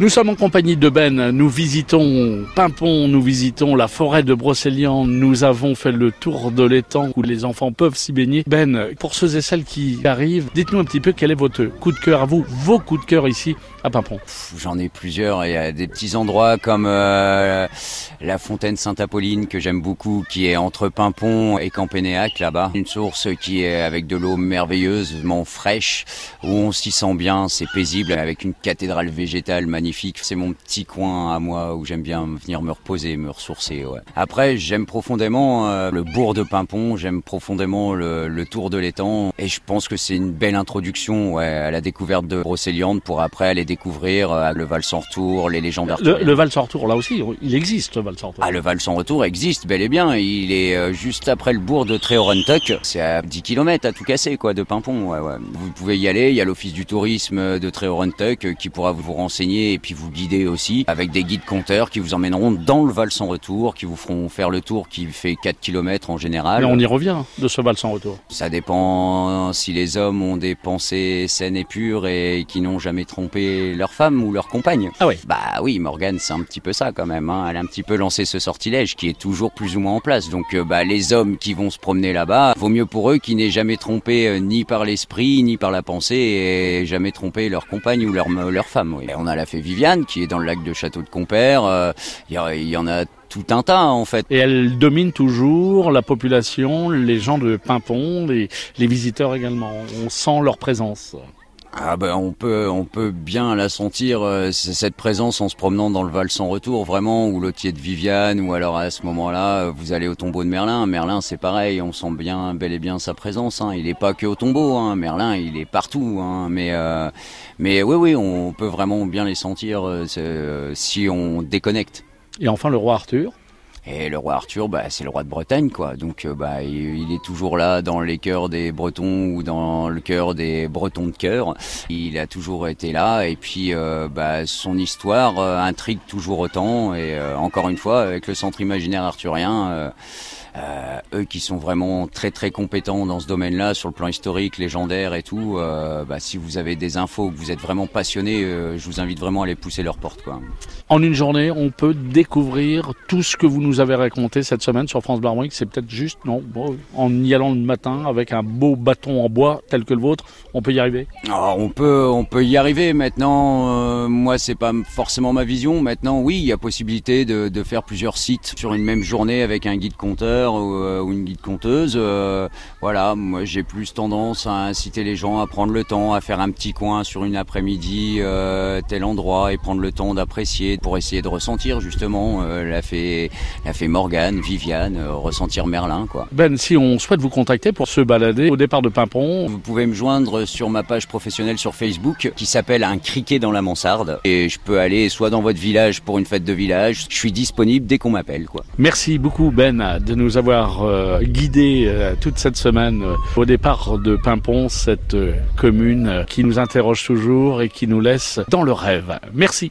Nous sommes en compagnie de Ben, nous visitons Pimpon, nous visitons la forêt de Brocéliande, nous avons fait le tour de l'étang où les enfants peuvent s'y baigner. Ben, pour ceux et celles qui arrivent, dites-nous un petit peu quel est votre coup de cœur à vous, vos coups de cœur ici à Pimpon. J'en ai plusieurs, il y a des petits endroits comme euh, la fontaine Sainte-Apolline que j'aime beaucoup, qui est entre Pimpon et Campénéac là-bas. Une source qui est avec de l'eau merveilleusement fraîche, où on s'y sent bien, c'est paisible, avec une cathédrale végétale magnifique c'est mon petit coin à moi où j'aime bien venir me reposer, me ressourcer. Ouais. Après, j'aime profondément euh, le bourg de Pimpon, j'aime profondément le, le, tour de l'étang, et je pense que c'est une belle introduction ouais, à la découverte de Brocéliande pour après aller découvrir euh, le Val sans retour, les légendes Le, le, Val sans retour, là aussi, il existe le Val sans retour. Ah, le Val sans retour existe, bel et bien. Il est euh, juste après le bourg de Tréorentuck. C'est à 10 km à tout casser, quoi, de Pimpon. Ouais. Vous pouvez y aller. Il y a l'office du tourisme de Tréorentuck qui pourra vous renseigner et puis vous guider aussi avec des guides compteurs qui vous emmèneront dans le Val sans retour, qui vous feront faire le tour qui fait 4 km en général. Mais on y revient de ce Val sans retour. Ça dépend si les hommes ont des pensées saines et pures et qui n'ont jamais trompé leur femme ou leur compagne. Ah oui. Bah oui, Morgane, c'est un petit peu ça quand même. Hein. Elle a un petit peu lancé ce sortilège qui est toujours plus ou moins en place. Donc euh, bah, les hommes qui vont se promener là-bas, vaut mieux pour eux qu'ils n'aient jamais trompé euh, ni par l'esprit ni par la pensée et jamais trompé leur compagne ou leur, leur femme. Oui. on a la fée Viviane qui est dans le lac de Château de Compère. Euh, il y, en a tout un tas en fait. Et elle domine toujours la population, les gens de Pimpon, les, les visiteurs également. On sent leur présence. Ah ben on peut on peut bien la sentir euh, cette présence en se promenant dans le Val sans retour vraiment ou l'Otier de Viviane ou alors à ce moment-là vous allez au tombeau de Merlin. Merlin c'est pareil, on sent bien bel et bien sa présence. Hein. Il est pas que au tombeau, hein. Merlin il est partout. Hein. Mais euh, mais oui oui on peut vraiment bien les sentir euh, si on déconnecte. Et enfin le roi Arthur. Et le roi Arthur, bah, c'est le roi de Bretagne, quoi. Donc, euh, bah, il, est toujours là dans les cœurs des Bretons ou dans le cœur des Bretons de cœur. Il a toujours été là. Et puis, euh, bah, son histoire euh, intrigue toujours autant. Et encore une fois, avec le centre imaginaire arthurien, eux qui sont vraiment très très compétents dans ce domaine-là, sur le plan historique, légendaire et tout, euh, bah, si vous avez des infos, que vous êtes vraiment passionné, euh, je vous invite vraiment à aller pousser leurs portes. Quoi. En une journée, on peut découvrir tout ce que vous nous avez raconté cette semaine sur France Bleu C'est peut-être juste, non, en y allant le matin avec un beau bâton en bois tel que le vôtre, on peut y arriver Alors, On peut, on peut y arriver. Maintenant, euh, moi, c'est pas forcément ma vision. Maintenant, oui, il y a possibilité de, de faire plusieurs sites sur une même journée avec un guide compteur euh, ou, une guide conteuse. Euh, voilà, moi j'ai plus tendance à inciter les gens à prendre le temps, à faire un petit coin sur une après-midi, euh, tel endroit, et prendre le temps d'apprécier pour essayer de ressentir justement la fée, la fée Morgane, Viviane, ressentir Merlin, quoi. Ben, si on souhaite vous contacter pour se balader au départ de Pimpon, vous pouvez me joindre sur ma page professionnelle sur Facebook qui s'appelle Un criquet dans la mansarde, et je peux aller soit dans votre village pour une fête de village, je suis disponible dès qu'on m'appelle, quoi. Merci beaucoup Ben de nous avoir euh, guidé euh, toute cette semaine euh, au départ de Pimpon, cette commune qui nous interroge toujours et qui nous laisse dans le rêve. Merci.